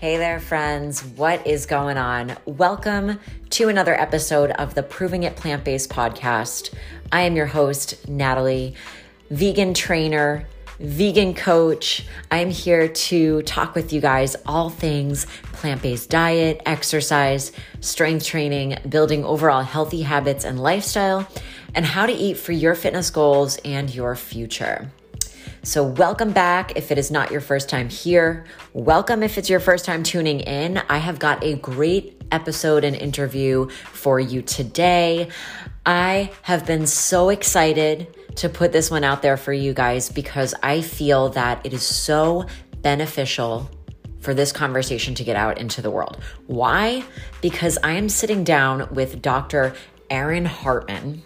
Hey there, friends. What is going on? Welcome to another episode of the Proving It Plant Based podcast. I am your host, Natalie, vegan trainer, vegan coach. I'm here to talk with you guys all things plant based diet, exercise, strength training, building overall healthy habits and lifestyle, and how to eat for your fitness goals and your future. So, welcome back if it is not your first time here. Welcome if it's your first time tuning in. I have got a great episode and interview for you today. I have been so excited to put this one out there for you guys because I feel that it is so beneficial for this conversation to get out into the world. Why? Because I am sitting down with Dr. Aaron Hartman.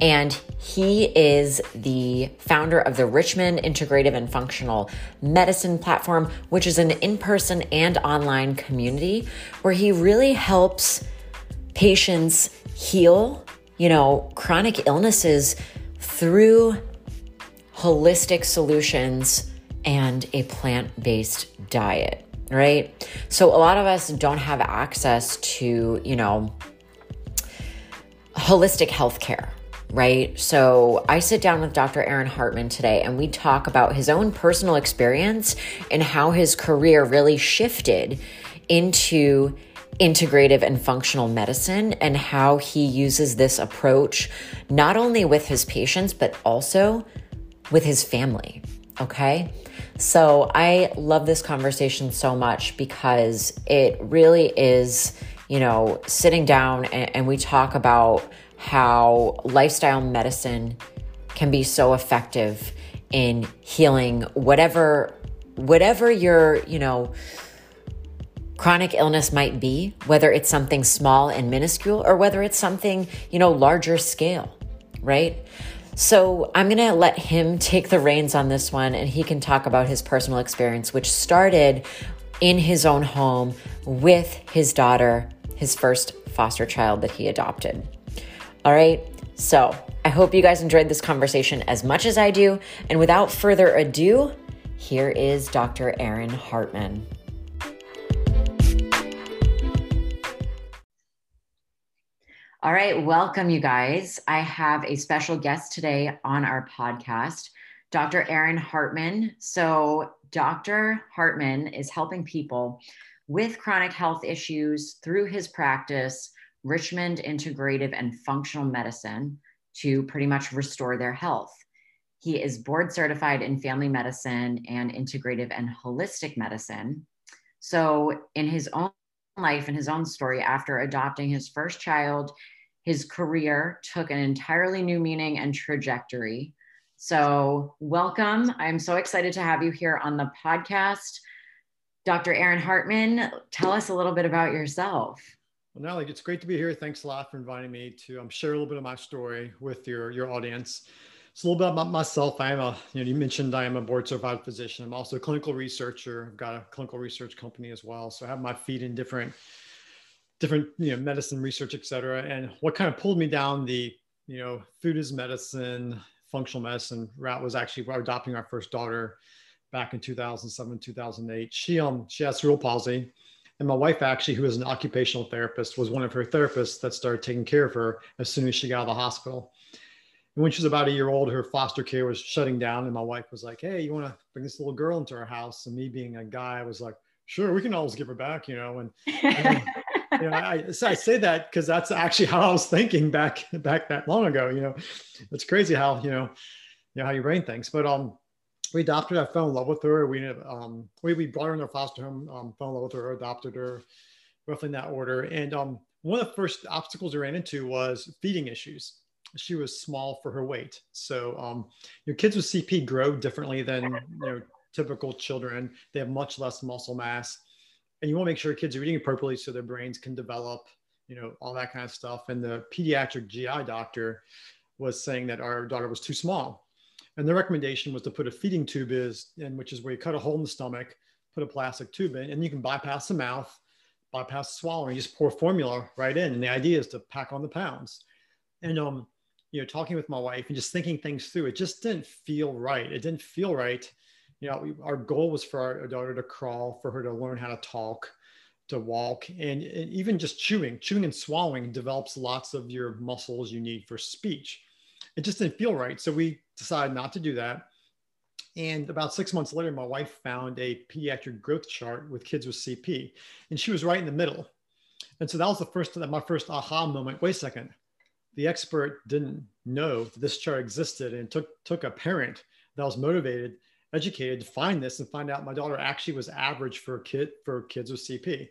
And he is the founder of the Richmond Integrative and Functional Medicine Platform, which is an in person and online community where he really helps patients heal, you know, chronic illnesses through holistic solutions and a plant based diet, right? So, a lot of us don't have access to, you know, holistic healthcare right? So I sit down with Dr. Aaron Hartman today and we talk about his own personal experience and how his career really shifted into integrative and functional medicine and how he uses this approach not only with his patients but also with his family. Okay? So I love this conversation so much because it really is, you know, sitting down and, and we talk about how lifestyle medicine can be so effective in healing whatever whatever your, you know, chronic illness might be, whether it's something small and minuscule or whether it's something, you know, larger scale, right? So I'm going to let him take the reins on this one and he can talk about his personal experience, which started in his own home with his daughter, his first foster child that he adopted. All right. So I hope you guys enjoyed this conversation as much as I do. And without further ado, here is Dr. Aaron Hartman. All right, welcome, you guys. I have a special guest today on our podcast, Dr. Aaron Hartman. So, Dr. Hartman is helping people with chronic health issues through his practice Richmond Integrative and Functional Medicine to pretty much restore their health. He is board certified in family medicine and integrative and holistic medicine. So, in his own life and his own story, after adopting his first child, his career took an entirely new meaning and trajectory. So, welcome. I'm so excited to have you here on the podcast. Dr. Aaron Hartman, tell us a little bit about yourself. Well, Natalie, it's great to be here. Thanks a lot for inviting me to um, share a little bit of my story with your, your audience. It's a little bit about myself. I am a, you know, you mentioned I am a board certified physician. I'm also a clinical researcher. I've got a clinical research company as well. So I have my feet in different, different, you know, medicine research, et cetera. And what kind of pulled me down the, you know, food is medicine, functional medicine route was actually adopting our first daughter back in 2007, 2008. She, um, she has cerebral palsy and my wife, actually, who is an occupational therapist, was one of her therapists that started taking care of her as soon as she got out of the hospital. And when she was about a year old, her foster care was shutting down. And my wife was like, Hey, you want to bring this little girl into our house? And me being a guy, I was like, Sure, we can always give her back, you know. And, and you know, I, so I say that because that's actually how I was thinking back back that long ago. You know, it's crazy how you know, you know how your brain thinks. But um, we adopted. I fell in love with her. We um, we, we brought her in our foster home, um, fell in love with her, adopted her, roughly in that order. And um, one of the first obstacles we ran into was feeding issues. She was small for her weight. So um, your kids with CP grow differently than you know typical children. They have much less muscle mass, and you want to make sure kids are eating appropriately so their brains can develop. You know all that kind of stuff. And the pediatric GI doctor was saying that our daughter was too small and the recommendation was to put a feeding tube is, in which is where you cut a hole in the stomach, put a plastic tube in, and you can bypass the mouth, bypass the swallowing, you just pour formula right in. And the idea is to pack on the pounds. And um, you know, talking with my wife and just thinking things through, it just didn't feel right. It didn't feel right you know, we, our goal was for our daughter to crawl, for her to learn how to talk, to walk, and, and even just chewing, chewing and swallowing develops lots of your muscles you need for speech. It just didn't feel right. So we decided not to do that. And about six months later, my wife found a pediatric growth chart with kids with CP, and she was right in the middle. And so that was the first, that my first aha moment. Wait a second, the expert didn't know that this chart existed, and took took a parent that was motivated, educated to find this and find out my daughter actually was average for a kid for kids with CP.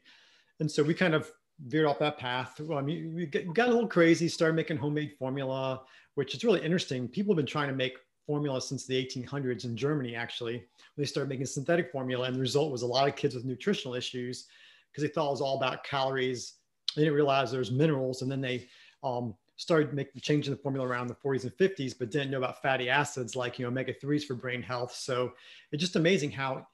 And so we kind of veered off that path. I mean, we got a little crazy, started making homemade formula, which is really interesting. People have been trying to make formula since the 1800s in Germany, actually. They started making synthetic formula, and the result was a lot of kids with nutritional issues because they thought it was all about calories. They didn't realize there's minerals, and then they um, started making changing the formula around the 40s and 50s, but didn't know about fatty acids like you know omega 3s for brain health. So it's just amazing how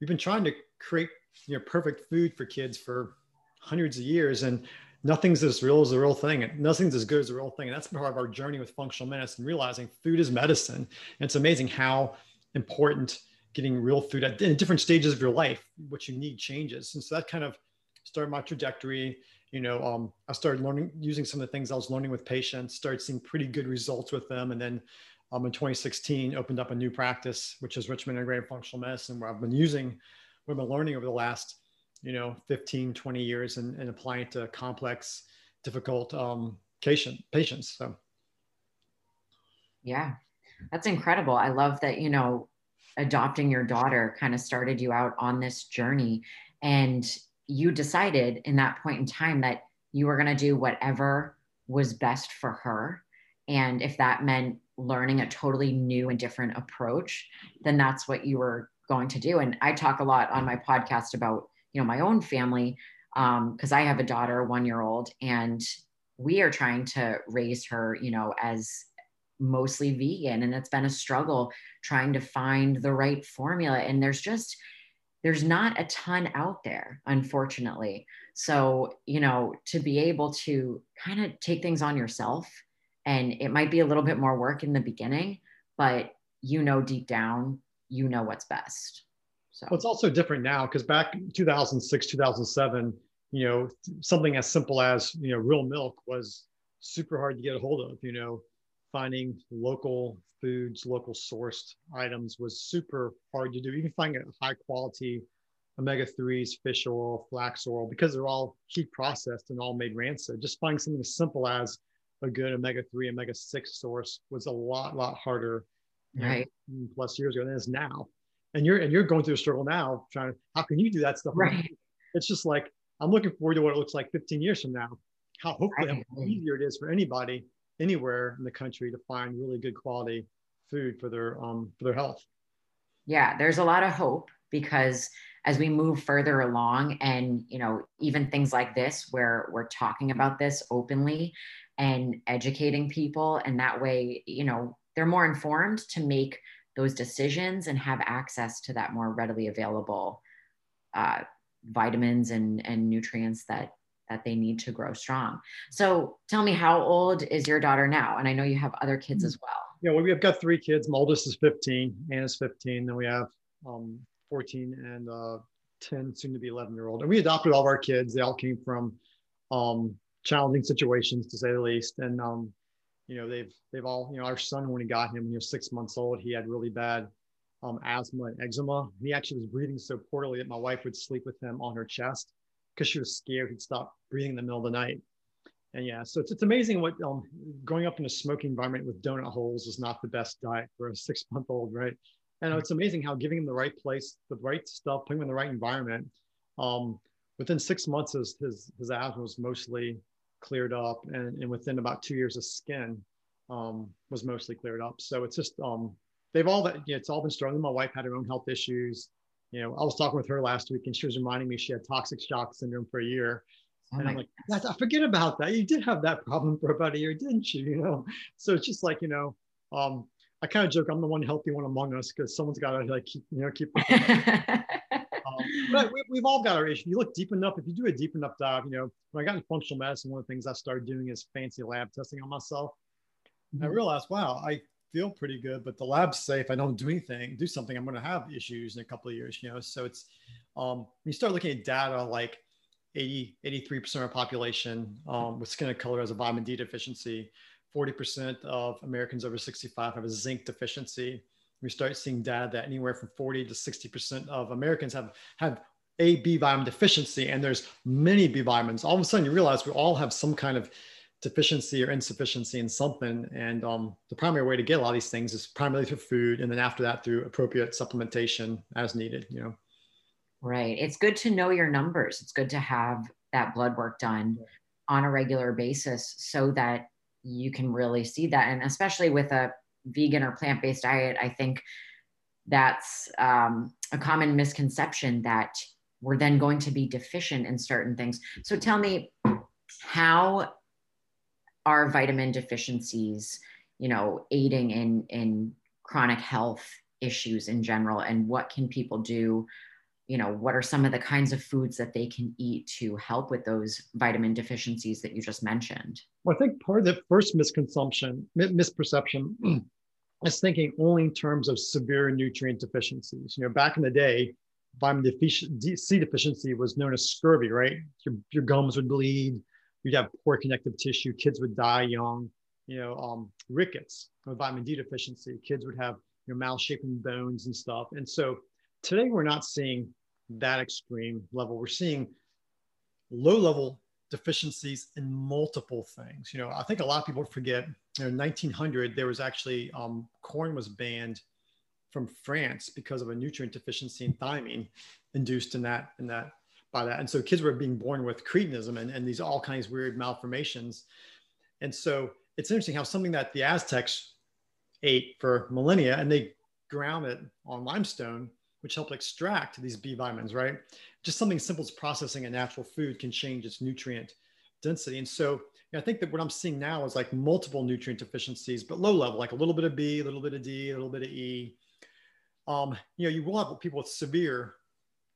we've been trying to create you know perfect food for kids for hundreds of years, and nothing's as real as the real thing and nothing's as good as the real thing. And that's part of our journey with functional medicine, and realizing food is medicine. And it's amazing how important getting real food at in different stages of your life, what you need changes. And so that kind of started my trajectory. You know, um, I started learning using some of the things I was learning with patients, started seeing pretty good results with them. And then um, in 2016, opened up a new practice, which is Richmond Integrated Functional Medicine, where I've been using what I've been learning over the last you know 15 20 years and, and apply it to complex difficult um, patient patients so. Yeah that's incredible. I love that you know adopting your daughter kind of started you out on this journey and you decided in that point in time that you were going to do whatever was best for her. And if that meant learning a totally new and different approach then that's what you were going to do. And i talk a lot on my podcast about you know my own family because um, I have a daughter, one year old, and we are trying to raise her, you know, as mostly vegan, and it's been a struggle trying to find the right formula. And there's just there's not a ton out there, unfortunately. So you know, to be able to kind of take things on yourself, and it might be a little bit more work in the beginning, but you know deep down, you know what's best. So well, it's also different now because back in 2006, 2007, you know, something as simple as, you know, real milk was super hard to get a hold of, you know, finding local foods, local sourced items was super hard to do. Even finding a high quality omega 3s, fish oil, flax oil, because they're all heat processed and all made rancid. Just finding something as simple as a good omega 3, omega 6 source was a lot, lot harder right. plus years ago than it is now and you're and you're going through a struggle now trying to how can you do that stuff? Right. It's just like i'm looking forward to what it looks like 15 years from now. How hopefully how easier it is for anybody anywhere in the country to find really good quality food for their um for their health. Yeah there's a lot of hope because as we move further along and you know even things like this where we're talking about this openly and educating people and that way you know they're more informed to make those decisions and have access to that more readily available uh, vitamins and, and nutrients that that they need to grow strong. So tell me, how old is your daughter now? And I know you have other kids as well. Yeah, well, we've got three kids. My oldest is 15, Anna's 15. Then we have um, 14 and uh, 10, soon to be 11 year old. And we adopted all of our kids. They all came from um, challenging situations, to say the least. And um, you know, they've they've all, you know, our son when he got him when he was six months old, he had really bad um, asthma and eczema. He actually was breathing so poorly that my wife would sleep with him on her chest because she was scared he'd stop breathing in the middle of the night. And yeah, so it's, it's amazing what um, growing up in a smoking environment with donut holes is not the best diet for a six month old, right? And it's amazing how giving him the right place, the right stuff, putting him in the right environment. Um, within six months, his, his, his asthma was mostly cleared up, and, and within about two years, of skin um, was mostly cleared up. So it's just um, they've all that. You know, it's all been struggling. My wife had her own health issues. You know, I was talking with her last week, and she was reminding me she had toxic shock syndrome for a year. Oh and I'm like, I forget about that. You did have that problem for about a year, didn't you? You know, so it's just like you know, um, I kind of joke I'm the one healthy one among us because someone's got to like keep you know keep. but we, have all got our issue. You look deep enough. If you do a deep enough dive, you know, when I got in functional medicine, one of the things I started doing is fancy lab testing on myself. Mm-hmm. I realized, wow, I feel pretty good, but the labs say if I don't do anything, do something, I'm going to have issues in a couple of years, you know? So it's, um, when you start looking at data like 80, 83% of our population um, with skin of color has a vitamin D deficiency, 40% of Americans over 65 have a zinc deficiency. We start seeing data that anywhere from 40 to 60% of Americans have, have a B vitamin deficiency, and there's many B vitamins. All of a sudden, you realize we all have some kind of deficiency or insufficiency in something. And um, the primary way to get a lot of these things is primarily through food, and then after that, through appropriate supplementation as needed. You know. Right. It's good to know your numbers. It's good to have that blood work done on a regular basis so that you can really see that. And especially with a vegan or plant based diet, I think that's um, a common misconception that we're then going to be deficient in certain things. So tell me, how are vitamin deficiencies, you know, aiding in in chronic health issues in general, and what can people do? You know, what are some of the kinds of foods that they can eat to help with those vitamin deficiencies that you just mentioned? Well, I think part of the first misconception, misperception, is thinking only in terms of severe nutrient deficiencies. You know, back in the day, vitamin C deficiency was known as scurvy, right? Your, your gums would bleed, you'd have poor connective tissue, kids would die young. You know, um, rickets with vitamin D deficiency, kids would have you know, malshaping bones and stuff. And so today we're not seeing that extreme level. We're seeing low level deficiencies in multiple things. You know, I think a lot of people forget, you know, in 1900, there was actually um, corn was banned from France because of a nutrient deficiency in thiamine induced in that in that by that. And so kids were being born with cretinism and, and these all kinds of weird malformations. And so it's interesting how something that the Aztecs ate for millennia and they ground it on limestone, which help extract these B vitamins, right? Just something simple as processing a natural food can change its nutrient density. And so I think that what I'm seeing now is like multiple nutrient deficiencies, but low level, like a little bit of B, a little bit of D, a little bit of E, um, you know, you will have people with severe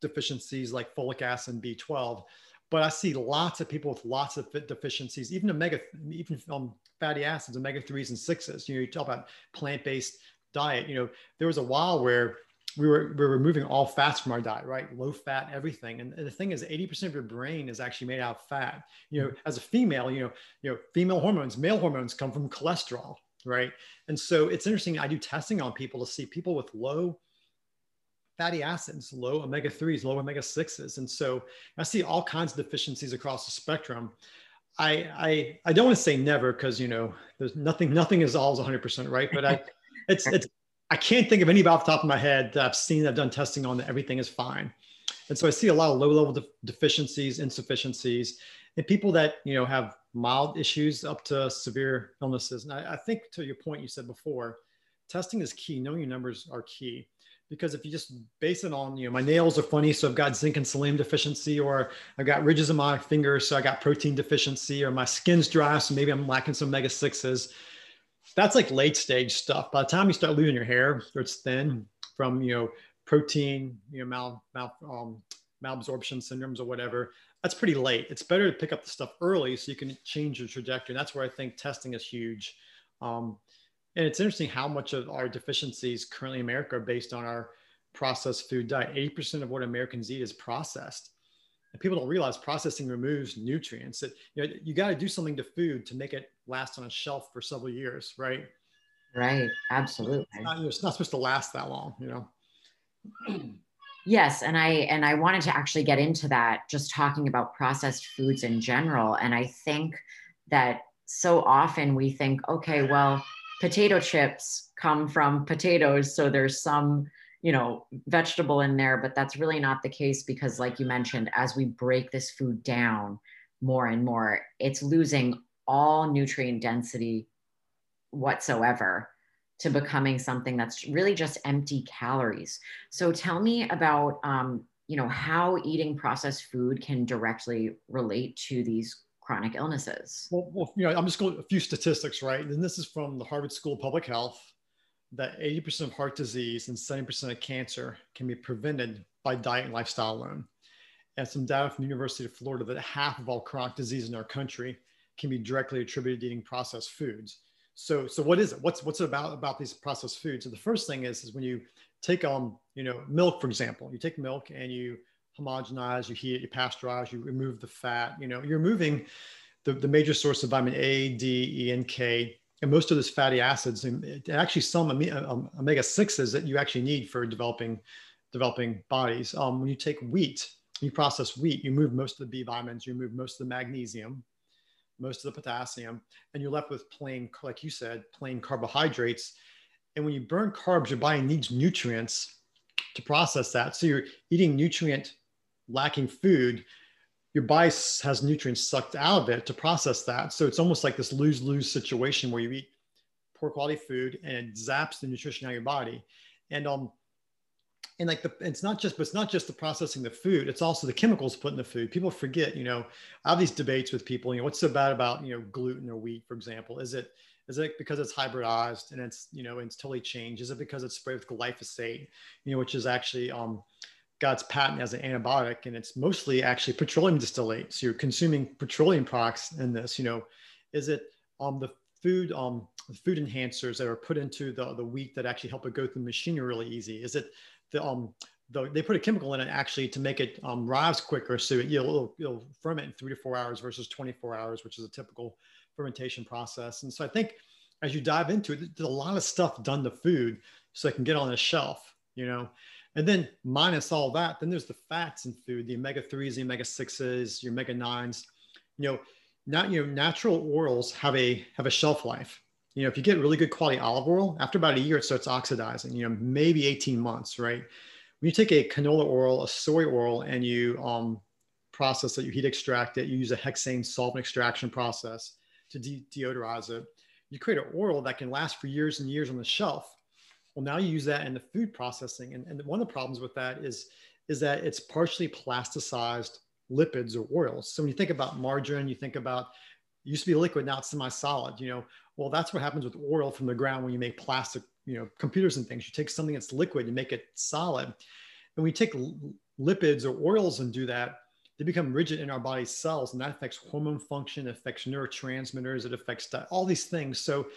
deficiencies like folic acid and B12, but I see lots of people with lots of deficiencies, even omega, even um, fatty acids, omega threes and sixes. You know, you talk about plant-based diet. You know, there was a while where we were we were removing all fats from our diet, right? Low fat, everything. And, the thing is, 80% of your brain is actually made out of fat. You know, as a female, you know, you know, female hormones, male hormones come from cholesterol, right? And so it's interesting. I do testing on people to see people with low fatty acids, low omega 3s, low omega 6s. And so I see all kinds of deficiencies across the spectrum. I, I, I don't want to say never because, you know, there's nothing, nothing is always 100% right. But I, it's, it's, I can't think of any off the top of my head that I've seen, I've done testing on that everything is fine. And so I see a lot of low level de- deficiencies, insufficiencies, and people that, you know, have mild issues up to severe illnesses. And I, I think to your point you said before, testing is key. Knowing your numbers are key because if you just base it on, you know, my nails are funny, so I've got zinc and selenium deficiency, or I've got ridges in my fingers, so I got protein deficiency, or my skin's dry, so maybe I'm lacking some omega sixes. That's like late stage stuff. By the time you start losing your hair, it's thin from you know protein, you know mal, mal um, malabsorption syndromes or whatever, that's pretty late. It's better to pick up the stuff early so you can change your trajectory. And that's where I think testing is huge. Um, and it's interesting how much of our deficiencies currently in America are based on our processed food diet. 80% of what Americans eat is processed. And people don't realize processing removes nutrients. That you know, you got to do something to food to make it last on a shelf for several years, right? Right. Absolutely. It's not, it's not supposed to last that long, you know. Yes, and I and I wanted to actually get into that just talking about processed foods in general and I think that so often we think okay, well, potato chips come from potatoes so there's some you know vegetable in there but that's really not the case because like you mentioned as we break this food down more and more it's losing all nutrient density whatsoever to becoming something that's really just empty calories so tell me about um, you know how eating processed food can directly relate to these chronic illnesses? Well, well, you know, I'm just going a few statistics, right? And this is from the Harvard School of Public Health that 80% of heart disease and 70% of cancer can be prevented by diet and lifestyle alone. And some data from the University of Florida that half of all chronic disease in our country can be directly attributed to eating processed foods. so so what is it? What's what's it about about these processed foods? So the first thing is is when you take um you know milk for example, you take milk and you homogenize, you heat it, you pasteurize, you remove the fat. You know you're removing the, the major source of vitamin A, D, E, and K, and most of those fatty acids, and actually some um, omega sixes that you actually need for developing developing bodies. Um, when you take wheat, you process wheat, you move most of the B vitamins, you remove most of the magnesium, most of the potassium, and you're left with plain, like you said, plain carbohydrates. And when you burn carbs, your body needs nutrients to process that. So you're eating nutrient lacking food, your body has nutrients sucked out of it to process that. So it's almost like this lose lose situation where you eat poor quality food and it zaps the nutrition out of your body. And um, and like the it's not just but it's not just the processing the food it's also the chemicals put in the food people forget you know i have these debates with people you know what's so bad about you know gluten or wheat for example is it is it because it's hybridized and it's you know it's totally changed is it because it's sprayed with glyphosate you know which is actually um god's patent as an antibiotic and it's mostly actually petroleum distillate so you're consuming petroleum products in this you know is it um the food um food enhancers that are put into the, the wheat that actually help it go through the machinery really easy is it the um the, they put a chemical in it actually to make it um, rise quicker. So it, you'll, it'll, it'll ferment in three to four hours versus 24 hours, which is a typical fermentation process. And so I think as you dive into it, there's a lot of stuff done to food so it can get on the shelf, you know. And then minus all that, then there's the fats in food, the omega threes, the omega sixes, your omega nines. You know, not know, natural oils have a have a shelf life you know, if you get really good quality olive oil, after about a year, it starts oxidizing, you know, maybe 18 months, right? When you take a canola oil, a soy oil, and you um, process it, you heat extract it, you use a hexane solvent extraction process to de- deodorize it, you create an oil that can last for years and years on the shelf. Well, now you use that in the food processing. And, and one of the problems with that is, is that it's partially plasticized lipids or oils. So when you think about margarine, you think about used to be liquid, now it's semi-solid. You know, well, that's what happens with oil from the ground when you make plastic, you know, computers and things. You take something that's liquid and make it solid. And we take lipids or oils and do that, they become rigid in our body's cells, and that affects hormone function, affects neurotransmitters, it affects all these things. So,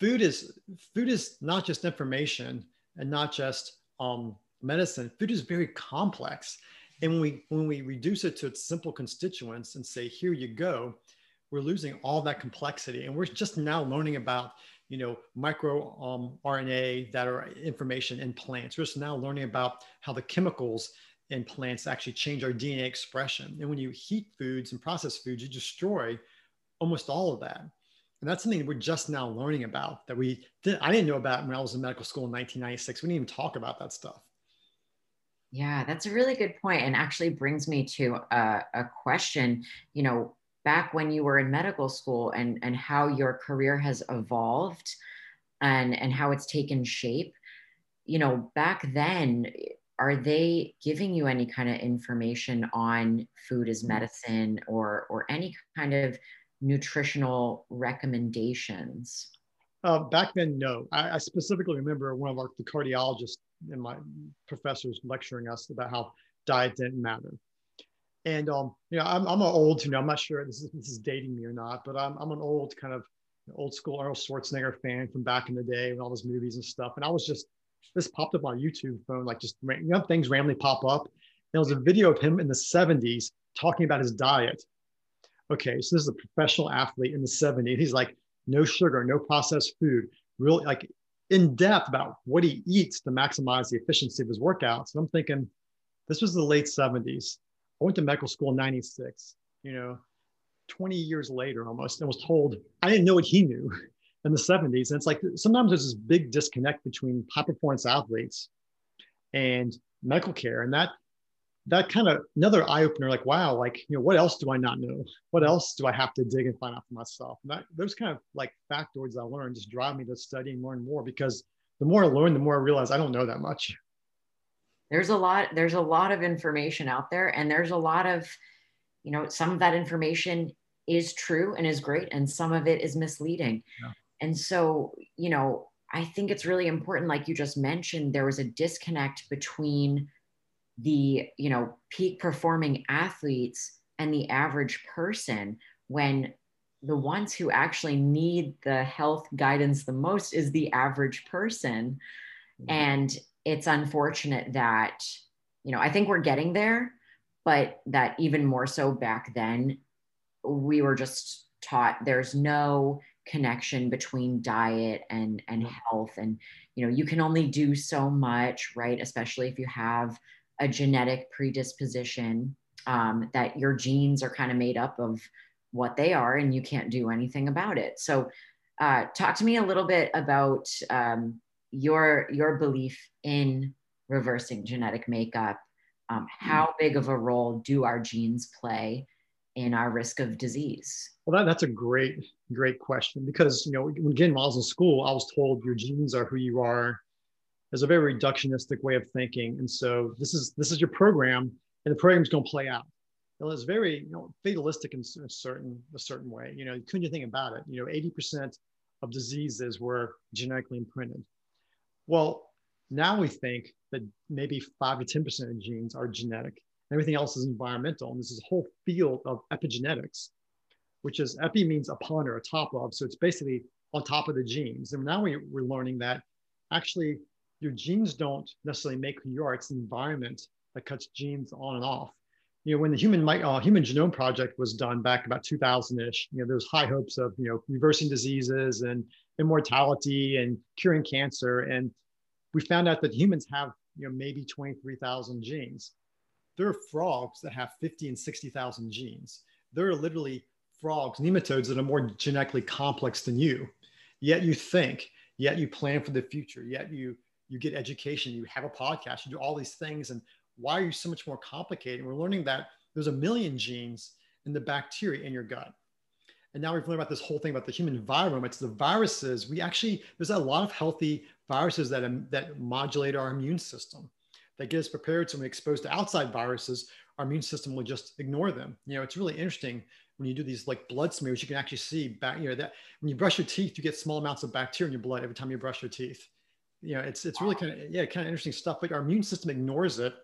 food is food is not just information and not just um, medicine. Food is very complex, and when we when we reduce it to its simple constituents and say, "Here you go," we're losing all that complexity. And we're just now learning about you know micro um, rna that are information in plants. We're just now learning about how the chemicals in plants actually change our dna expression. And when you heat foods and process foods you destroy almost all of that and that's something we're just now learning about that we did, i didn't know about when i was in medical school in 1996 we didn't even talk about that stuff. Yeah that's a really good point and actually brings me to a, a question. You know back when you were in medical school and and how your career has evolved and and how it's taken shape you know back then are they giving you any kind of information on food as mm-hmm. medicine or or any kind of nutritional recommendations uh, back then no I, I, specifically remember one of our the cardiologists and my professors lecturing us about how diet didn't matter and um, you know, I'm I'm an old, you know, I'm not sure this is this is dating me or not, but I'm I'm an old kind of old school Arnold Schwarzenegger fan from back in the day when all those movies and stuff. And I was just this popped up on YouTube phone, like just you know things randomly pop up. And There was a video of him in the 70s talking about his diet. Okay, so this is a professional athlete in the 70s. He's like, no sugar, no processed food, really like in depth about what he eats to maximize the efficiency of his workouts. And I'm thinking, this was the late 70s. I went to medical school in 96, you know, 20 years later almost, and was told I didn't know what he knew in the 70s. And it's like sometimes there's this big disconnect between high performance athletes and medical care. And that that kind of another eye opener, like, wow, like, you know, what else do I not know? What else do I have to dig and find out for myself? And that, those kind of like factoids I learned just drive me to study and learn more because the more I learn, the more I realize I don't know that much there's a lot there's a lot of information out there and there's a lot of you know some of that information is true and is great and some of it is misleading yeah. and so you know i think it's really important like you just mentioned there was a disconnect between the you know peak performing athletes and the average person when the ones who actually need the health guidance the most is the average person. Mm-hmm. And it's unfortunate that, you know, I think we're getting there, but that even more so back then, we were just taught there's no connection between diet and and health and you know you can only do so much right especially if you have a genetic predisposition um, that your genes are kind of made up of what they are and you can't do anything about it. So uh, talk to me a little bit about um, your your belief in reversing genetic makeup. Um, how big of a role do our genes play in our risk of disease? Well that, that's a great great question because you know again when i was in school i was told your genes are who you are there's a very reductionistic way of thinking and so this is this is your program and the program's going to play out well, it's very you know fatalistic in a certain a certain way. You know, couldn't you think about it? You know, 80% of diseases were genetically imprinted. Well, now we think that maybe five to 10% of genes are genetic. Everything else is environmental. And this is a whole field of epigenetics, which is epi means upon or atop of. So it's basically on top of the genes. And now we, we're learning that actually your genes don't necessarily make who you are. It's the environment that cuts genes on and off you know, when the human uh, human genome project was done back about 2000-ish, you know, there was high hopes of, you know, reversing diseases and immortality and curing cancer. And we found out that humans have, you know, maybe 23,000 genes. There are frogs that have 50 and 60,000 genes. There are literally frogs, nematodes that are more genetically complex than you. Yet you think, yet you plan for the future, yet you you get education, you have a podcast, you do all these things, and why are you so much more complicated? And we're learning that there's a million genes in the bacteria in your gut. And now we've learned about this whole thing about the human virome. It's the viruses. We actually, there's a lot of healthy viruses that, um, that modulate our immune system, that get us prepared. So when we're exposed to outside viruses, our immune system will just ignore them. You know, it's really interesting when you do these like blood smears, you can actually see back, you know, that when you brush your teeth, you get small amounts of bacteria in your blood every time you brush your teeth. You know, it's, it's really kind of, yeah, kind of interesting stuff, but our immune system ignores it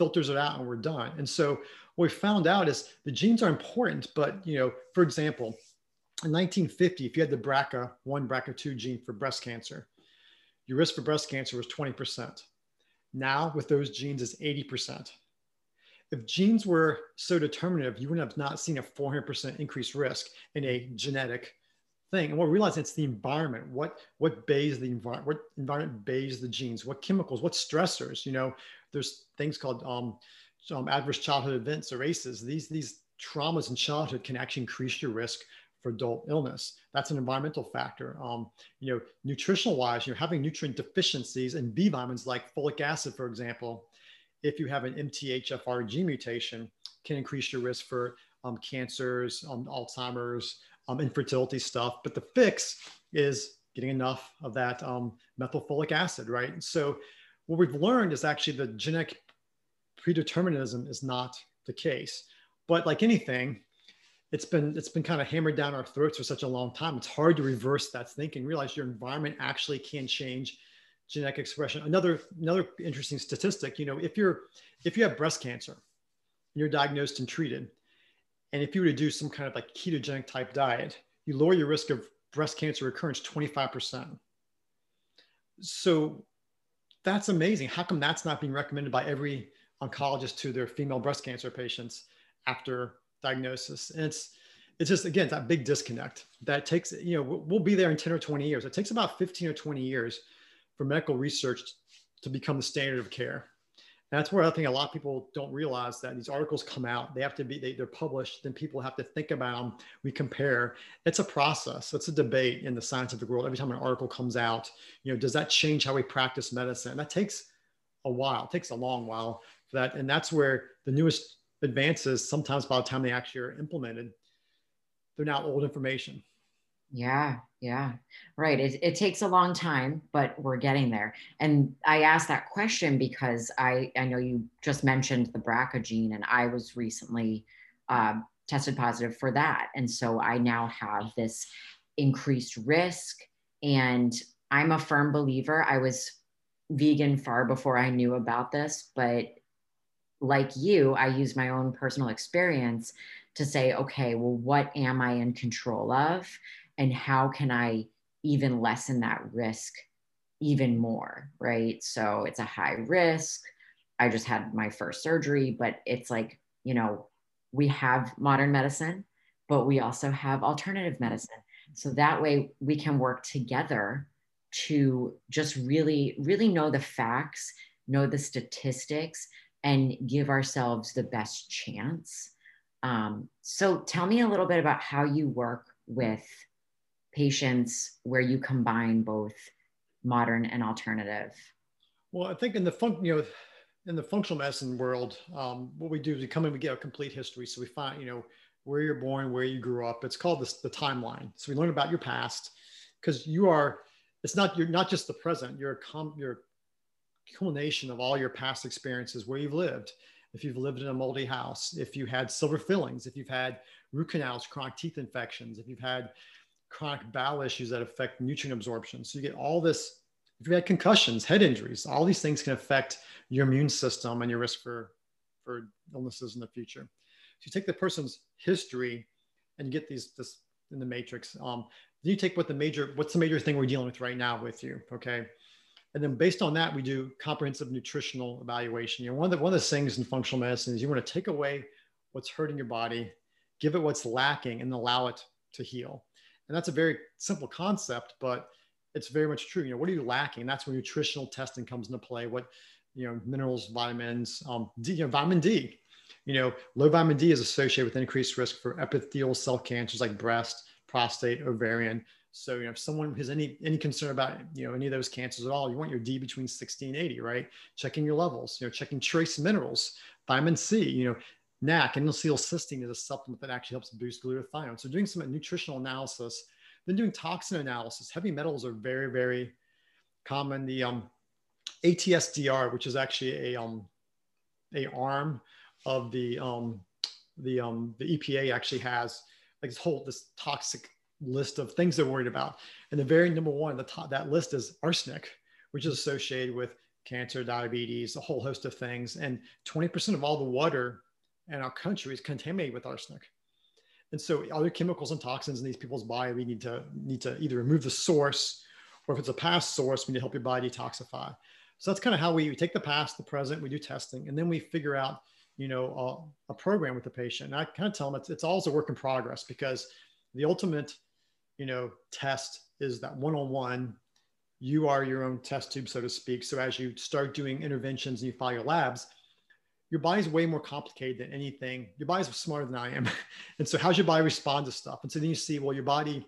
filters it out and we're done. And so what we found out is the genes are important, but you know, for example, in 1950, if you had the BRCA1, BRCA2 gene for breast cancer, your risk for breast cancer was 20%. Now with those genes is 80%. If genes were so determinative, you would have not seen a 400% increased risk in a genetic thing. And we'll realize it's the environment. What what bays the environment? What environment bays the genes? What chemicals? What stressors? You know, there's things called um, um, adverse childhood events or ACEs. These, these traumas in childhood can actually increase your risk for adult illness. That's an environmental factor. Um, you know, nutritional wise, you're having nutrient deficiencies and B vitamins like folic acid, for example, if you have an MTHFR gene mutation, can increase your risk for um, cancers, um, Alzheimer's, um, infertility stuff. But the fix is getting enough of that um, methylfolic acid, right? So what we've learned is actually the genetic predeterminism is not the case. But like anything, it's been it's been kind of hammered down our throats for such a long time. It's hard to reverse that thinking. Realize your environment actually can change genetic expression. Another another interesting statistic. You know, if you're if you have breast cancer, and you're diagnosed and treated, and if you were to do some kind of like ketogenic type diet, you lower your risk of breast cancer recurrence 25%. So that's amazing. How come that's not being recommended by every oncologist to their female breast cancer patients after diagnosis? And it's it's just again that big disconnect that takes you know we'll be there in 10 or 20 years. It takes about 15 or 20 years for medical research to become the standard of care. That's where I think a lot of people don't realize that these articles come out, they have to be, they, are published, then people have to think about them. We compare. It's a process. It's a debate in the scientific world. Every time an article comes out, you know, does that change how we practice medicine? That takes a while. It takes a long while for that. And that's where the newest advances, sometimes by the time they actually are implemented, they're now old information. Yeah, yeah, right. It, it takes a long time, but we're getting there. And I asked that question because I, I know you just mentioned the BRCA gene, and I was recently uh, tested positive for that. And so I now have this increased risk. And I'm a firm believer. I was vegan far before I knew about this, but like you, I use my own personal experience to say, okay, well, what am I in control of? And how can I even lessen that risk even more? Right. So it's a high risk. I just had my first surgery, but it's like, you know, we have modern medicine, but we also have alternative medicine. So that way we can work together to just really, really know the facts, know the statistics, and give ourselves the best chance. Um, so tell me a little bit about how you work with patients where you combine both modern and alternative. Well, I think in the fun, you know, in the functional medicine world, um, what we do is we come in, we get a complete history. So we find, you know, where you're born, where you grew up. It's called the timeline. So we learn about your past because you are, it's not, you're not just the present, you're a, com, you're culmination of all your past experiences where you've lived. If you've lived in a moldy house, if you had silver fillings, if you've had root canals, chronic teeth infections, if you've had chronic bowel issues that affect nutrient absorption. So you get all this if you had concussions, head injuries, all these things can affect your immune system and your risk for, for illnesses in the future. So you take the person's history and you get these this in the matrix. Um, then you take what the major, what's the major thing we're dealing with right now with you, okay? And then based on that, we do comprehensive nutritional evaluation. You know, one of the one of the things in functional medicine is you want to take away what's hurting your body, give it what's lacking, and allow it to heal. And that's a very simple concept, but it's very much true. You know, what are you lacking? That's where nutritional testing comes into play. What, you know, minerals, vitamins, um, D, you know, vitamin D. You know, low vitamin D is associated with increased risk for epithelial cell cancers like breast, prostate, ovarian. So, you know, if someone has any any concern about you know any of those cancers at all, you want your D between 60 and 80, right? Checking your levels, you know, checking trace minerals, vitamin C, you know, NAC, N-acetylcysteine is a supplement that actually helps boost glutathione. So, doing some nutritional analysis then doing toxin analysis. Heavy metals are very, very common. The um, ATSDR, which is actually a um, a arm of the um, the um, the EPA, actually has like this whole this toxic list of things they're worried about. And the very number one, the top that list is arsenic, which is associated with cancer, diabetes, a whole host of things. And 20% of all the water in our country is contaminated with arsenic. And so other chemicals and toxins in these people's body, we need to need to either remove the source, or if it's a past source, we need to help your body detoxify. So that's kind of how we, we take the past, the present, we do testing, and then we figure out, you know, a, a program with the patient. And I kind of tell them it's, it's always a work in progress because the ultimate, you know, test is that one-on-one. You are your own test tube, so to speak. So as you start doing interventions and you follow your labs, your body's way more complicated than anything. Your body's smarter than I am. and so how's your body respond to stuff? And so then you see, well, your body,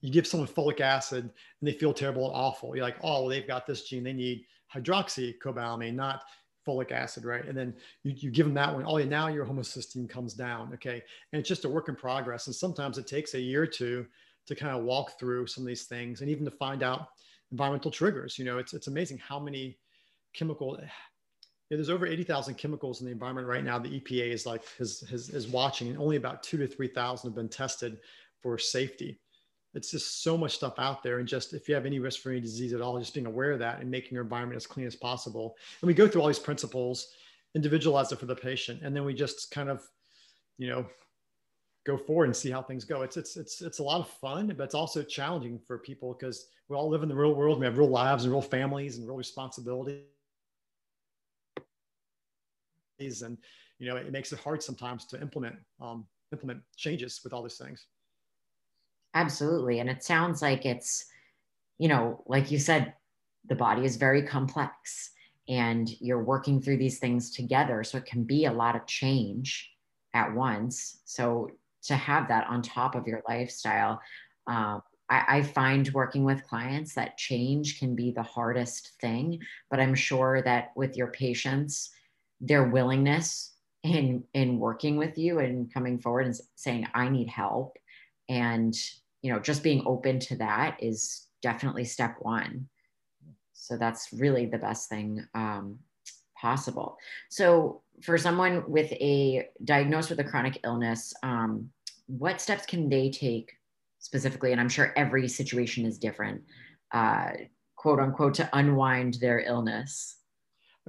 you give someone folic acid and they feel terrible and awful. You're like, oh, well, they've got this gene. They need hydroxycobalamin, not folic acid, right? And then you, you give them that one. Oh, yeah, now your homocysteine comes down. Okay. And it's just a work in progress. And sometimes it takes a year or two to kind of walk through some of these things and even to find out environmental triggers. You know, it's, it's amazing how many chemical yeah, there's over 80,000 chemicals in the environment right now. The EPA is like is, is, is watching, and only about two to 3,000 have been tested for safety. It's just so much stuff out there. And just if you have any risk for any disease at all, just being aware of that and making your environment as clean as possible. And we go through all these principles, individualize it for the patient, and then we just kind of, you know, go forward and see how things go. It's it's it's it's a lot of fun, but it's also challenging for people because we all live in the real world. We have real lives and real families and real responsibilities and you know it makes it hard sometimes to implement um, implement changes with all these things. Absolutely. And it sounds like it's you know like you said the body is very complex and you're working through these things together. So it can be a lot of change at once. So to have that on top of your lifestyle um, I, I find working with clients that change can be the hardest thing but i'm sure that with your patients their willingness in in working with you and coming forward and saying i need help. And you know just being open to that is definitely step one. So that's really the best thing um, possible. So for someone with a diagnosed with a chronic illness um, what steps can they take specifically? And i'm sure every situation is different uh, quote unquote to unwind their illness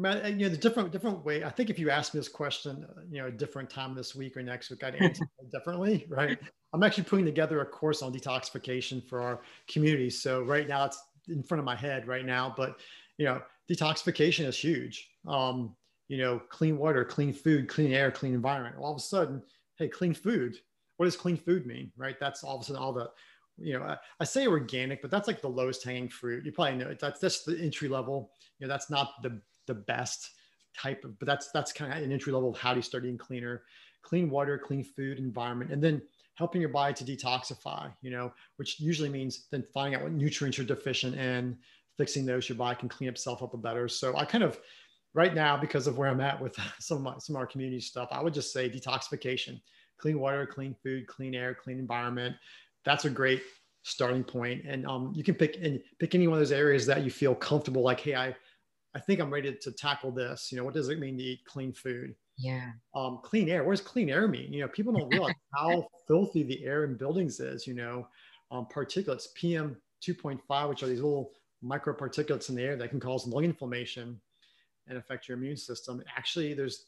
mean, you know, the different different way. I think if you ask me this question, uh, you know, a different time this week or next week, I'd answer it differently, right? I'm actually putting together a course on detoxification for our community. So right now it's in front of my head right now, but you know, detoxification is huge. Um, you know, clean water, clean food, clean air, clean environment. All of a sudden, hey, clean food. What does clean food mean, right? That's all of a sudden all the, you know, I, I say organic, but that's like the lowest hanging fruit. You probably know it. that's just the entry level. You know, that's not the the best type of, but that's that's kind of an entry level of how do you start eating cleaner, clean water, clean food, environment, and then helping your body to detoxify. You know, which usually means then finding out what nutrients you're deficient in, fixing those, your body can clean itself up a better. So I kind of right now because of where I'm at with some of my, some of our community stuff, I would just say detoxification, clean water, clean food, clean air, clean environment. That's a great starting point. And um, you can pick and pick any one of those areas that you feel comfortable. Like, hey, I I think I'm ready to tackle this. You know, what does it mean to eat clean food? Yeah. Um, clean air. What does clean air mean? You know, people don't realize how filthy the air in buildings is. You know, um, particulates, PM 2.5, which are these little microparticulates in the air that can cause lung inflammation and affect your immune system. Actually, there's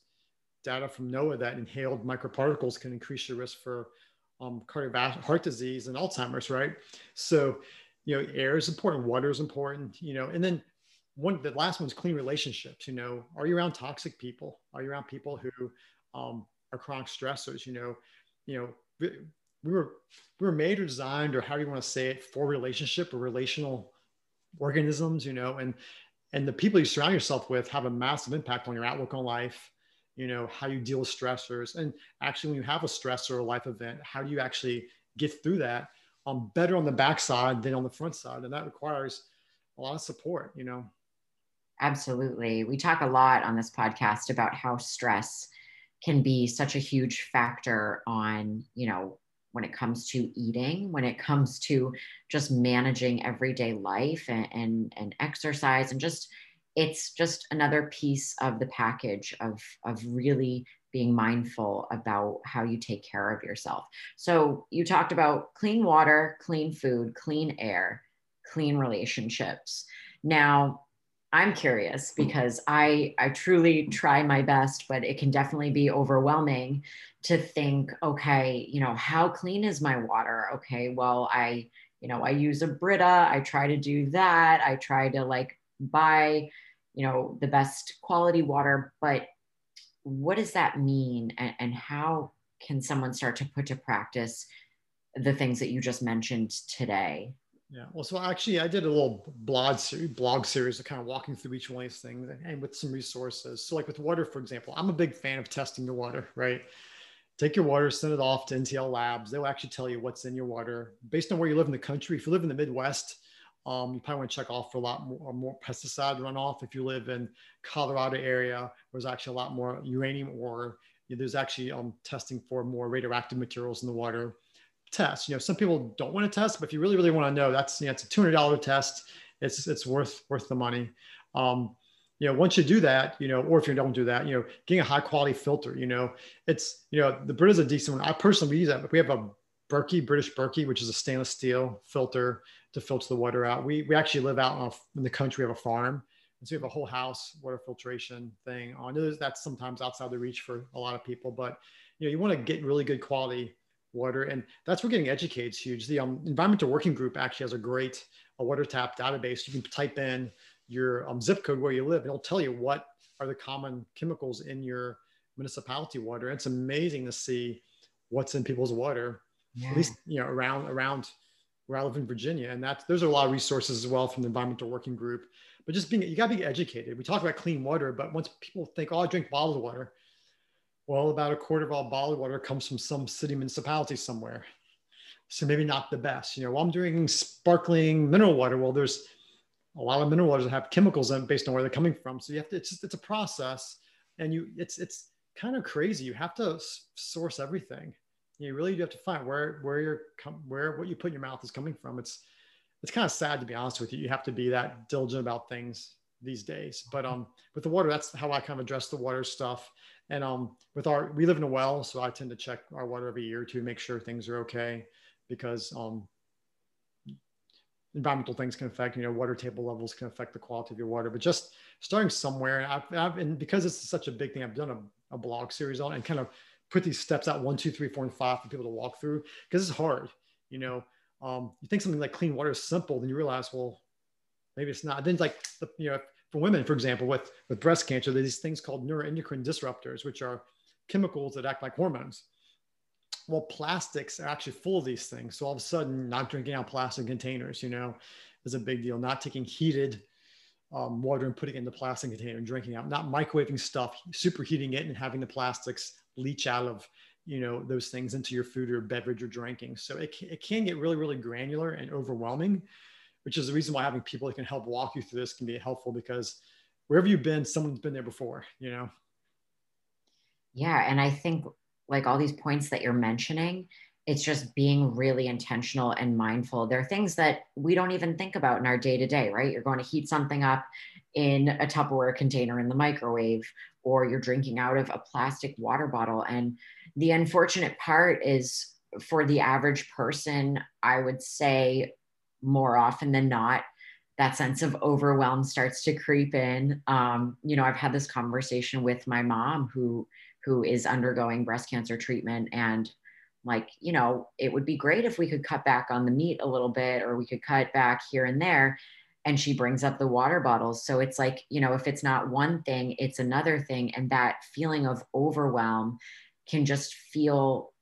data from NOAA that inhaled microparticles can increase your risk for um, cardiovascular heart disease and Alzheimer's, right? So, you know, air is important, water is important, you know, and then one the last one's clean relationships you know. Are you around toxic people? Are you around people who um, are chronic stressors you know? You know we, we were we were made or designed or how do you want to say it for relationship or relational organisms you know? And and the people you surround yourself with have a massive impact on your outlook on life you know how you deal with stressors. And actually when you have a stressor or a life event how do you actually get through that um, better on the backside than on the front side? And that requires a lot of support you know Absolutely. We talk a lot on this podcast about how stress can be such a huge factor on, you know, when it comes to eating, when it comes to just managing everyday life and, and, and exercise and just it's just another piece of the package of, of really being mindful about how you take care of yourself. So you talked about clean water, clean food, clean air, clean relationships. Now, I'm curious because I I truly try my best, but it can definitely be overwhelming to think, okay, you know, how clean is my water? Okay, well, I, you know, I use a Brita, I try to do that. I try to like buy, you know, the best quality water, but what does that mean and, and how can someone start to put to practice the things that you just mentioned today? Yeah. Well, so actually, I did a little blog series, blog series of kind of walking through each one of these things and with some resources. So, like with water, for example, I'm a big fan of testing your water, right? Take your water, send it off to NTL Labs. They'll actually tell you what's in your water based on where you live in the country. If you live in the Midwest, um, you probably want to check off for a lot more, more pesticide runoff. If you live in Colorado area, there's actually a lot more uranium or there's actually um, testing for more radioactive materials in the water test. You know, some people don't want to test, but if you really, really want to know, that's you know, it's a two hundred dollar test. It's it's worth worth the money. Um, you know, once you do that, you know, or if you don't do that, you know, getting a high quality filter, you know, it's you know, the Brita is a decent one. I personally use that, but we have a Berkey, British Berkey, which is a stainless steel filter to filter the water out. We we actually live out a, in the country. We have a farm, and so we have a whole house water filtration thing. I know that's sometimes outside the reach for a lot of people, but you know, you want to get really good quality water. And that's where getting educated is huge. The um, environmental working group actually has a great a water tap database. You can type in your um, zip code where you live, and it'll tell you what are the common chemicals in your municipality water. It's amazing to see what's in people's water, yeah. at least you know around around where I live in Virginia. And that's there's a lot of resources as well from the environmental working group. But just being you gotta be educated. We talk about clean water, but once people think, oh, I drink bottled water, well, about a quarter of all bottled water comes from some city municipality somewhere. So maybe not the best. You know, while I'm drinking sparkling mineral water, well, there's a lot of mineral waters that have chemicals in based on where they're coming from. So you have to, it's just, it's a process and you, it's, it's kind of crazy. You have to source everything. You really do have to find where, where you're, where, what you put in your mouth is coming from. It's, it's kind of sad to be honest with you. You have to be that diligent about things these days. But um, with the water, that's how I kind of address the water stuff. And um, with our, we live in a well, so I tend to check our water every year to make sure things are okay, because um, environmental things can affect, you know, water table levels can affect the quality of your water, but just starting somewhere. And, I've, I've, and because it's such a big thing, I've done a, a blog series on and kind of put these steps out one, two, three, four, and five for people to walk through because it's hard. You know, um, you think something like clean water is simple, then you realize, well, maybe it's not. Then like, the, you know, for women, for example, with, with breast cancer, these things called neuroendocrine disruptors, which are chemicals that act like hormones well, plastics are actually full of these things. So all of a sudden, not drinking out plastic containers, you know, is a big deal. Not taking heated um, water and putting it in the plastic container and drinking out, not microwaving stuff, superheating it and having the plastics leach out of, you know, those things into your food or beverage or drinking. So it, it can get really, really granular and overwhelming, which is the reason why having people that can help walk you through this can be helpful because wherever you've been, someone's been there before, you know? Yeah. And I think like all these points that you're mentioning it's just being really intentional and mindful there are things that we don't even think about in our day to day right you're going to heat something up in a tupperware container in the microwave or you're drinking out of a plastic water bottle and the unfortunate part is for the average person i would say more often than not that sense of overwhelm starts to creep in. Um, you know i've had this conversation with my mom who who is undergoing breast cancer treatment and like you know it would be great if we could cut back on the meat a little bit or we could cut back here and there. And she brings up the water bottles. So it's like you know if it's not one thing it's another thing. And that feeling of overwhelm can just feel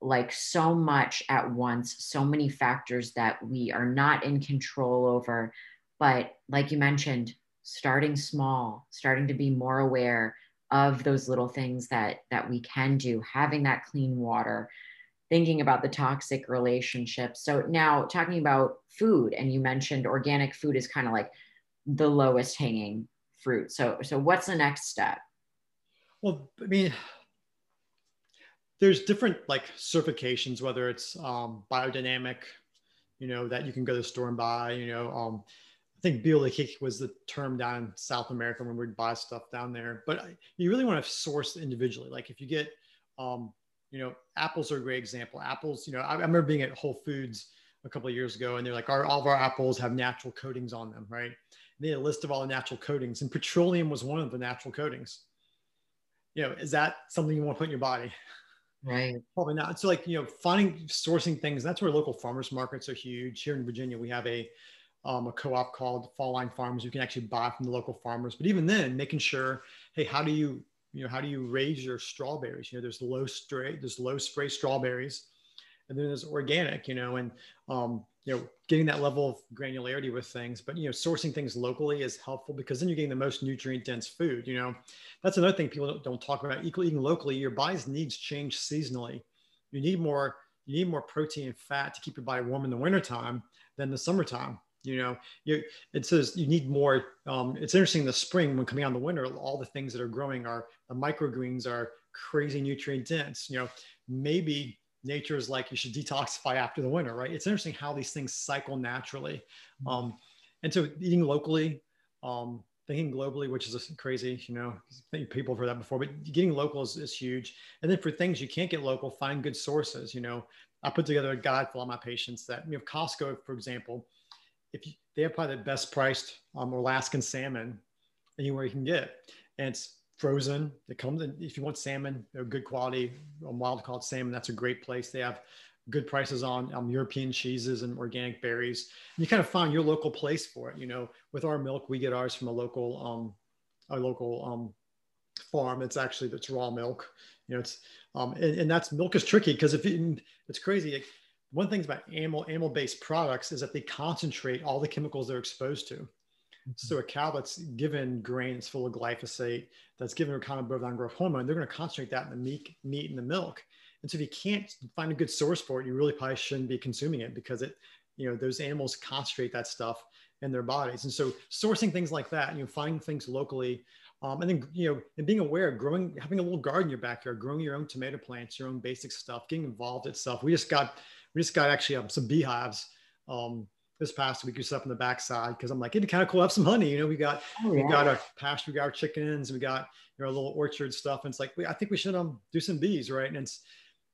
like so much at once so many factors that we are not in control over. But like you mentioned starting small starting to be more aware of those little things that that we can do having that clean water thinking about the toxic relationships. So now talking about food and you mentioned organic food is kind of like the lowest hanging fruit. So so what's the next step? Well i mean there's different like certifications whether it's um, biodynamic you know that you can go to the store and buy you know um, I think biológico was the term down in South America when we'd buy stuff down there. But you really want to source individually. Like if you get, um, you know, apples are a great example. Apples, you know, I, I remember being at Whole Foods a couple of years ago, and they're like, our, all of our apples have natural coatings on them, right? And they had a list of all the natural coatings, and petroleum was one of the natural coatings. You know, is that something you want to put in your body? Right. Probably not. So, like, you know, finding sourcing things. That's where local farmers markets are huge. Here in Virginia, we have a um, a co-op called Fall Line Farms. You can actually buy from the local farmers. But even then, making sure, hey, how do you, you know, how do you raise your strawberries? You know, there's low spray, there's low spray strawberries, and then there's organic. You know, and um, you know, getting that level of granularity with things. But you know, sourcing things locally is helpful because then you're getting the most nutrient dense food. You know, that's another thing people don't, talk about. Equally, eating locally, your body's needs change seasonally. You need more. You need more protein and fat to keep your body warm in the wintertime than the summertime you know you it says you need more um, it's interesting in the spring when coming on the winter all the things that are growing are the microgreens are crazy nutrient dense you know maybe nature is like you should detoxify after the winter right? It's interesting how these things cycle naturally. Mm-hmm. um, and so eating locally um, thinking globally which is crazy you know people have heard that before but getting local is, is huge. And then for things you can't get local find good sources you know. I put together a guide for all my patients that you know costco for example if you, they have probably the best priced um, Alaskan salmon anywhere you can get, and it's frozen. It comes in if you want salmon, they're good quality wild caught salmon. That's a great place. They have good prices on um, European cheeses and organic berries. And you kind of find your local place for it. You know, with our milk, we get ours from a local um, a local um, farm. It's actually it's raw milk. You know, it's um, and, and that's milk is tricky because if it, it's crazy one thing about animal animal based products is that they concentrate all the chemicals they're exposed to. So a cow that's given grain full of glyphosate, that's given a recombinant bovine growth hormone, they're going to concentrate that in the meat, meat and the milk. And so if you can't find a good source for it, you really probably shouldn't be consuming it because it, you know, those animals concentrate that stuff in their bodies. And so sourcing things like that, you know, finding things locally, um, and then you know, and being aware, of growing, having a little garden in your backyard, growing your own tomato plants, your own basic stuff, getting involved itself. We just got we just got actually um, some beehives um, this past week. We set up in the backside because I'm like, it'd be kind of cool to have some honey. You know, we got oh, yeah. we got our pasture, we got our chickens, we got you know, a little orchard stuff. And it's like, we, I think we should um do some bees, right? And it's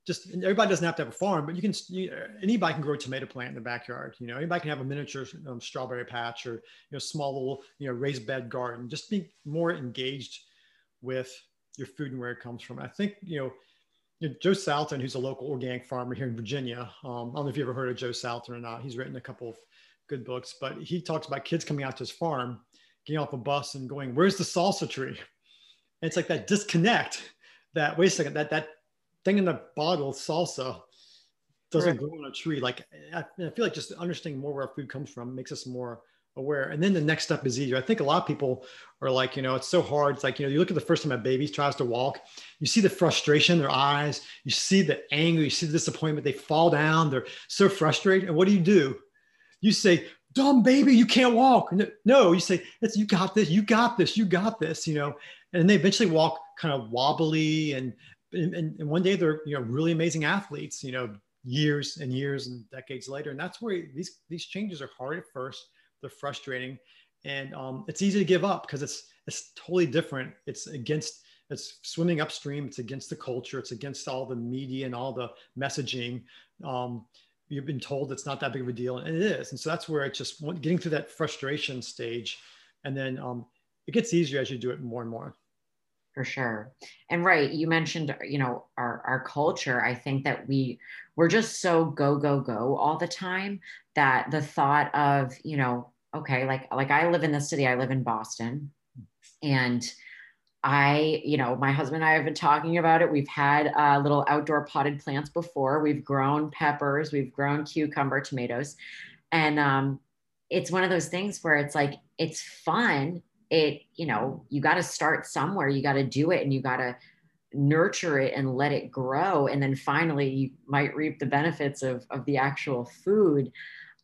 just everybody doesn't have to have a farm, but you can you, anybody can grow a tomato plant in the backyard. You know, anybody can have a miniature um, strawberry patch or you know small little you know raised bed garden. Just be more engaged with your food and where it comes from. I think you know. You know Joel Salatin, who's a local organic farmer here in Virginia. Um, I don't know if you ever heard of Joel Salatin or not. He's written a couple of good books, but he talks about kids coming out to his farm, getting off a bus and going, "Where's the salsa tree?" And it's like that disconnect. That wait a second, that that thing in the bottle salsa doesn't right. grow on a tree. Like I, I, feel like just understanding more where our food comes from makes us more aware. And then the next step is easier. I think a lot of people are like, you know, it's so hard. It's like, you know, you look at the first time a baby tries to walk, you see the frustration in their eyes, you see the anger, you see the disappointment. They fall down, they're so frustrated. And what do you do? You say, dumb baby, you can't walk. No, you say, it's, you got this, you got this, you got this, you know, and they eventually walk kind of wobbly and and, and, one day they're you know really amazing athletes you know years and years and decades later and that's where these these changes are hard at first they're frustrating. And um, it's easy to give up because it's it's totally different. It's against it's swimming upstream. It's against the culture. It's against all the media and all the messaging. Um, you've been told it's not that big of a deal and it is. And so that's where it's just getting through that frustration stage and then um, it gets easier as you do it more and more. For sure. And right you mentioned you know our our culture. I think that we we're just so go go go all the time that the thought of you know okay like like i live in the city i live in boston. And i you know my husband and i have been talking about it. We've had uh, little outdoor potted plants before. We've grown peppers we've grown cucumber tomatoes. And um, it's one of those things where it's like it's fun. It you know you got to start somewhere. You got to do it and you got to nurture it and let it grow. And then finally you might reap the benefits of, of the actual food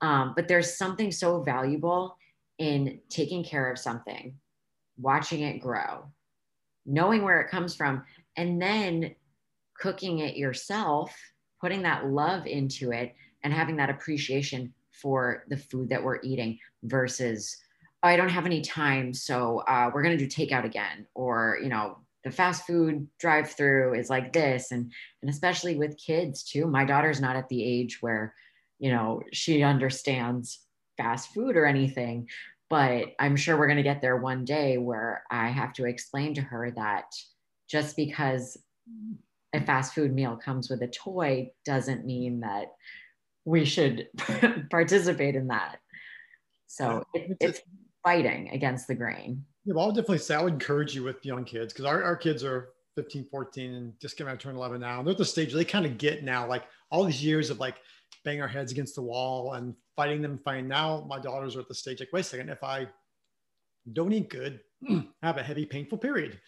um, but there's something so valuable in taking care of something watching it grow knowing where it comes from and then cooking it yourself putting that love into it and having that appreciation for the food that we're eating versus I don't have any time, so uh, we're gonna do takeout again, or you know, the fast food drive through is like this, and and especially with kids too. My daughter's not at the age where, you know, she understands fast food or anything, but I'm sure we're gonna get there one day where I have to explain to her that just because a fast food meal comes with a toy doesn't mean that we should participate in that. So it, it's fighting against the grain. Yeah, well, I would definitely say I would encourage you with young kids because our, our kids are 15, 14 and just getting out to turn 11 now. And they're at the stage they kind of get now, like all these years of like banging our heads against the wall and fighting them, fine. Now my daughters are at the stage like, wait a second, if I don't eat good, I have a heavy, painful period.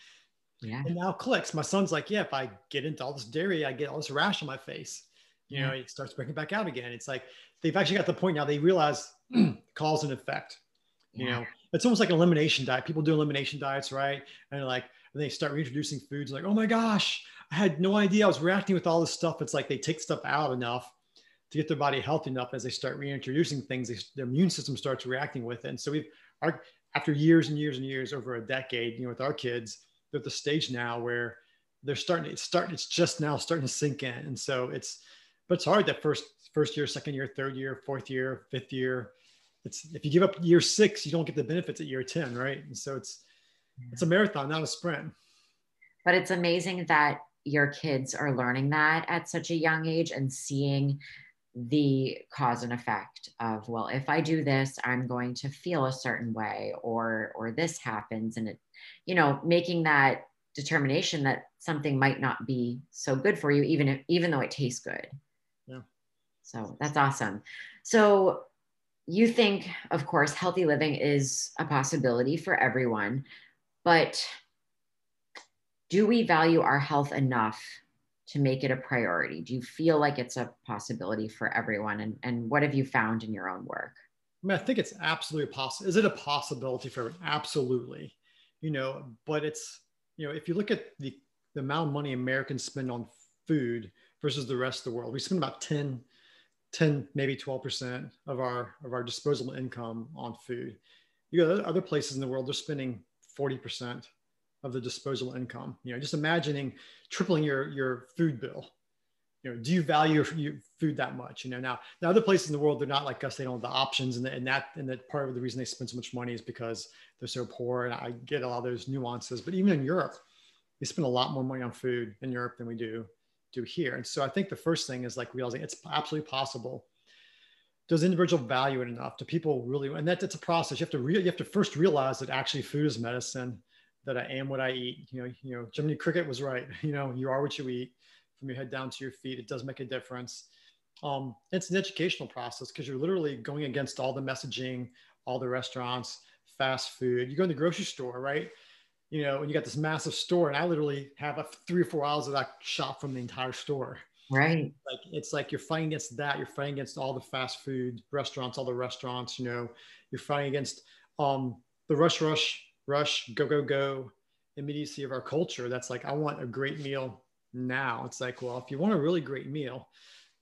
Yeah. And now clicks. My son's like, yeah, if I get into all this dairy, I get all this rash on my face. You yeah. know, it starts breaking back out again. It's like they've actually got the point now they realize cause and effect you yeah. know it's almost like an elimination diet people do elimination diets right and like and they start reintroducing foods like oh my gosh i had no idea i was reacting with all this stuff it's like they take stuff out enough to get their body healthy enough as they start reintroducing things they, their immune system starts reacting with it and so we've our after years and years and years over a decade you know with our kids they're at the stage now where they're starting it's starting it's just now starting to sink in and so it's but it's hard that first first year second year third year fourth year fifth year it's if you give up year six, you don't get the benefits at year 10, right? And so it's it's a marathon, not a sprint. But it's amazing that your kids are learning that at such a young age and seeing the cause and effect of well if i do this i'm going to feel a certain way or or this happens. And it you know making that determination that something might not be so good for you even if even though it tastes good. Yeah. So that's awesome. So you think, of course, healthy living is a possibility for everyone, but do we value our health enough to make it a priority? Do you feel like it's a possibility for everyone? And, and what have you found in your own work? I mean, I think it's absolutely possible. Is it a possibility for everyone? Absolutely. You know, but it's, you know, if you look at the, the amount of money Americans spend on food versus the rest of the world, we spend about 10 10 maybe 12% of our of our disposable income on food you got other places in the world they're spending 40% of the disposable income you know just imagining tripling your your food bill you know, do you value your food that much? You know, now, the other places in the world, they're not like us. They don't have the options. And, the, and that, and that part of the reason they spend so much money is because they're so poor. And I get a lot of those nuances, but even in Europe, we spend a lot more money on food in Europe than we do do here. And so I think the first thing is like realizing it's absolutely possible. Does individual value it enough? Do people really? And that, that's a process. You have to re, you have to first realize that actually food is medicine. That I am what I eat. You know, you know, Jiminy Cricket was right. You know, you are what you eat from your head down to your feet. It does make a difference. Um, it's an educational process because you're literally going against all the messaging, all the restaurants, fast food. You go in the grocery store, right? You know, and you got this massive store, and I literally have a three or four hours of that shop from the entire store. Right. Like it's like you're fighting against that. You're fighting against all the fast food restaurants, all the restaurants. You know, you're fighting against um, the rush, rush, rush, go, go, go immediacy of our culture. That's like I want a great meal now. It's like, well, if you want a really great meal,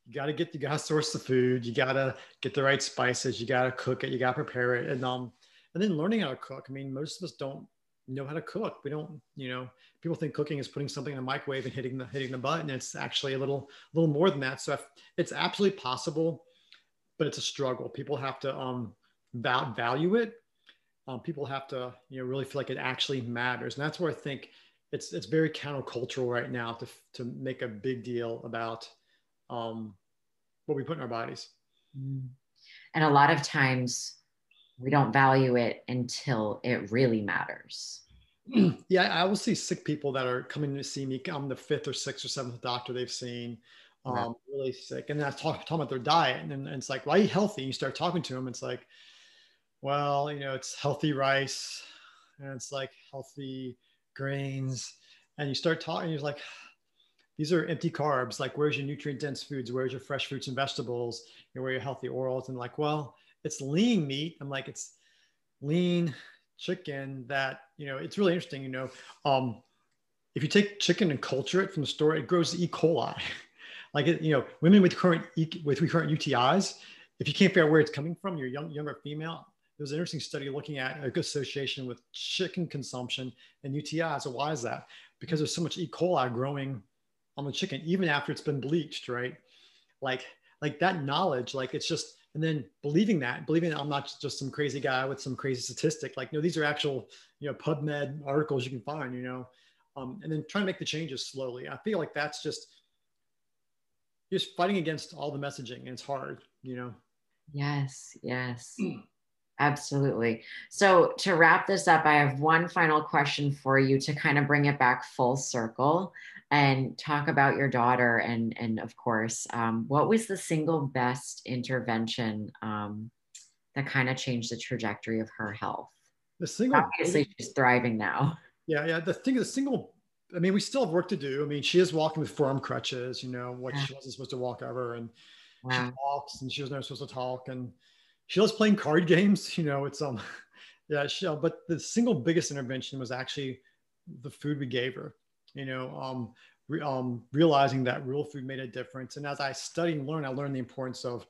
you got to get you got to source the food. You got to get the right spices. You got to cook it. You got to prepare it, and um, and then learning how to cook. I mean, most of us don't know how to cook. We don't, you know, people think cooking is putting something in a microwave and hitting the hitting the button. It's actually a little a little more than that. So it's absolutely possible, but it's a struggle. People have to um, val- value it. Um, people have to, you know, really feel like it actually matters, and that's where I think it's it's very countercultural right now to to make a big deal about um, what we put in our bodies. Mm. And a lot of times we don't value it until it really matters. yeah, I will see sick people that are coming to see me. I'm the fifth or sixth or seventh doctor they've seen, um, really sick. And then I talk, talk about their diet, and, and it's like, why are you healthy? And you start talking to them. It's like, well, you know, it's healthy rice, and it's like healthy grains. And you start talking you're like these are empty carbs. Like where's your nutrient dense foods? Where's your fresh fruits and vegetables? You know, where your healthy orals? And like well it's lean meat. I'm like it's lean chicken that you know it's really interesting you know um, if you take chicken and culture it from the store it grows e. coli. Like it, you know women with current with recurrent utis if you can't figure out where it's coming from you're young younger female there was an interesting study looking at a good association with chicken consumption and UTI. So why is that? Because there's so much E. coli growing on the chicken, even after it's been bleached, right? Like, like that knowledge, like it's just, and then believing that, believing that I'm not just some crazy guy with some crazy statistic. Like, no, these are actual, you know, PubMed articles you can find, you know, um, and then trying to make the changes slowly. I feel like that's just just fighting against all the messaging, and it's hard, you know. Yes, yes. Absolutely. So, to wrap this up, I have one final question for you to kind of bring it back full circle and talk about your daughter. And, and of course, um, what was the single best intervention um, that kind of changed the trajectory of her health? The single, obviously, she's thriving now. Yeah, yeah. The thing, the single, I mean, we still have work to do. I mean, she is walking with forearm crutches, you know, what yeah. she wasn't supposed to walk ever. And wow. she talks and she was never supposed to talk. And, she loves playing card games. You know, it's um, yeah. She, uh, but the single biggest intervention was actually the food we gave her. You know, um, re, um, realizing that real food made a difference. And as I studied and learned, I learned the importance of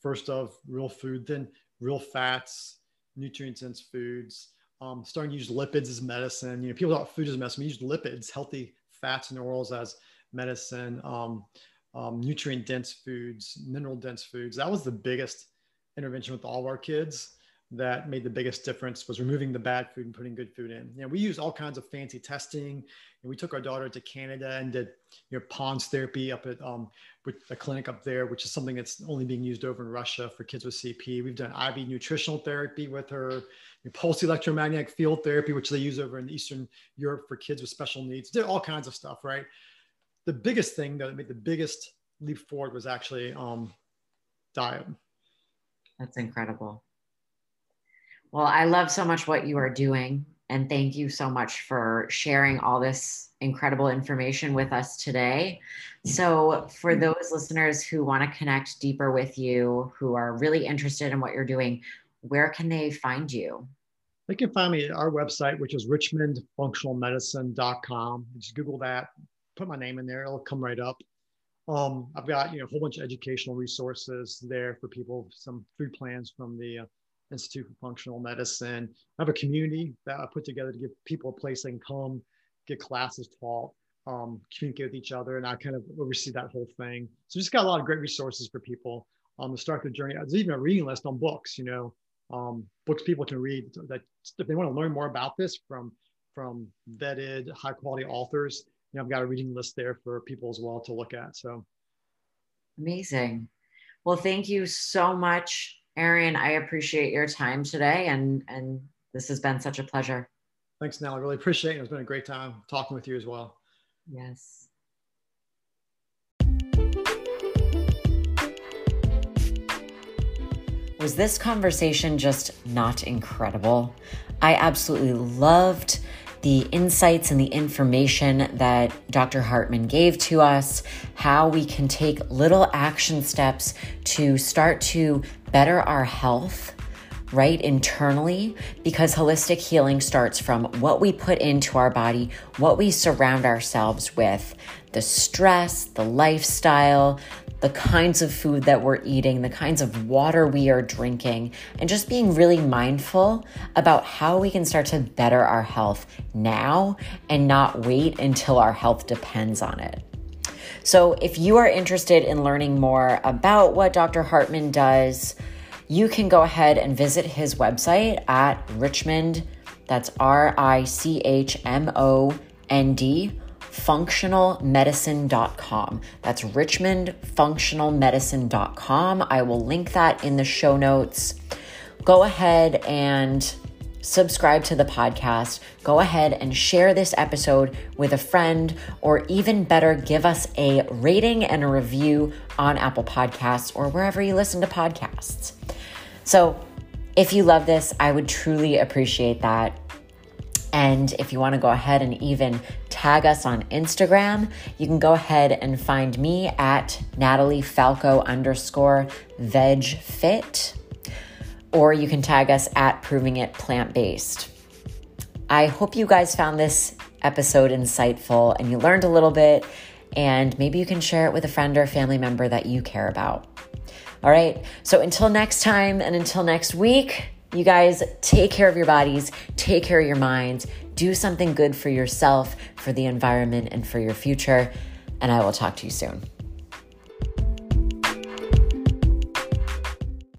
first of real food, then real fats, nutrient dense foods. Um, starting to use lipids as medicine. You know, people thought food is medicine. We use lipids, healthy fats and oils as medicine. Um, um, nutrient dense foods, mineral dense foods. That was the biggest intervention with all of our kids that made the biggest difference was removing the bad food and putting good food in. You know, we use all kinds of fancy testing. And we took our daughter to Canada and did you know PONS therapy up at um, with a clinic up there, which is something that's only being used over in Russia for kids with CP. We've done IV nutritional therapy with her, pulse electromagnetic field therapy, which they use over in Eastern Europe for kids with special needs. Did all kinds of stuff, right? The biggest thing that made the biggest leap forward was actually um, diet that's incredible. Well, I love so much what you are doing. And thank you so much for sharing all this incredible information with us today. So, for those listeners who want to connect deeper with you, who are really interested in what you're doing, where can they find you? They can find me at our website, which is richmondfunctionalmedicine.com. Just Google that, put my name in there, it'll come right up. Um, I've got you know a whole bunch of educational resources there for people, some food plans from the uh, Institute for Functional Medicine. I have a community that I put together to give people a place they can come, get classes taught. um, communicate with each other, and I kind of oversee that whole thing. So just got a lot of great resources for people um, to start their journey. There's even a reading list on books, you know, um, books people can read that if they want to learn more about this from from vetted high quality authors. You know, I've got a reading list there for people as well to look at. So amazing. Well, thank you so much, Aaron. I appreciate your time today, and and this has been such a pleasure. Thanks, Nell. I really appreciate it. It's been a great time talking with you as well. Yes. Was this conversation just not incredible? I absolutely loved the insights and the information that Dr. Hartman gave to us, how we can take little action steps to start to better our health right internally because holistic healing starts from what we put into our body, what we surround ourselves with, the stress, the lifestyle, the kinds of food that we're eating, the kinds of water we are drinking, and just being really mindful about how we can start to better our health now and not wait until our health depends on it. So, if you are interested in learning more about what Dr. Hartman does, you can go ahead and visit his website at Richmond, that's R I C H M O N D, functionalmedicine.com. That's richmondfunctionalmedicine.com. I will link that in the show notes. Go ahead and subscribe to the podcast. Go ahead and share this episode with a friend, or even better, give us a rating and a review on Apple Podcasts or wherever you listen to podcasts. So, if you love this, I would truly appreciate that. And if you want to go ahead and even tag us on Instagram, you can go ahead and find me at Natalie Falco underscore veg fit, or you can tag us at proving it plant based. I hope you guys found this episode insightful and you learned a little bit, and maybe you can share it with a friend or family member that you care about. All right. So until next time and until next week, you guys take care of your bodies, take care of your minds, do something good for yourself, for the environment, and for your future. And I will talk to you soon.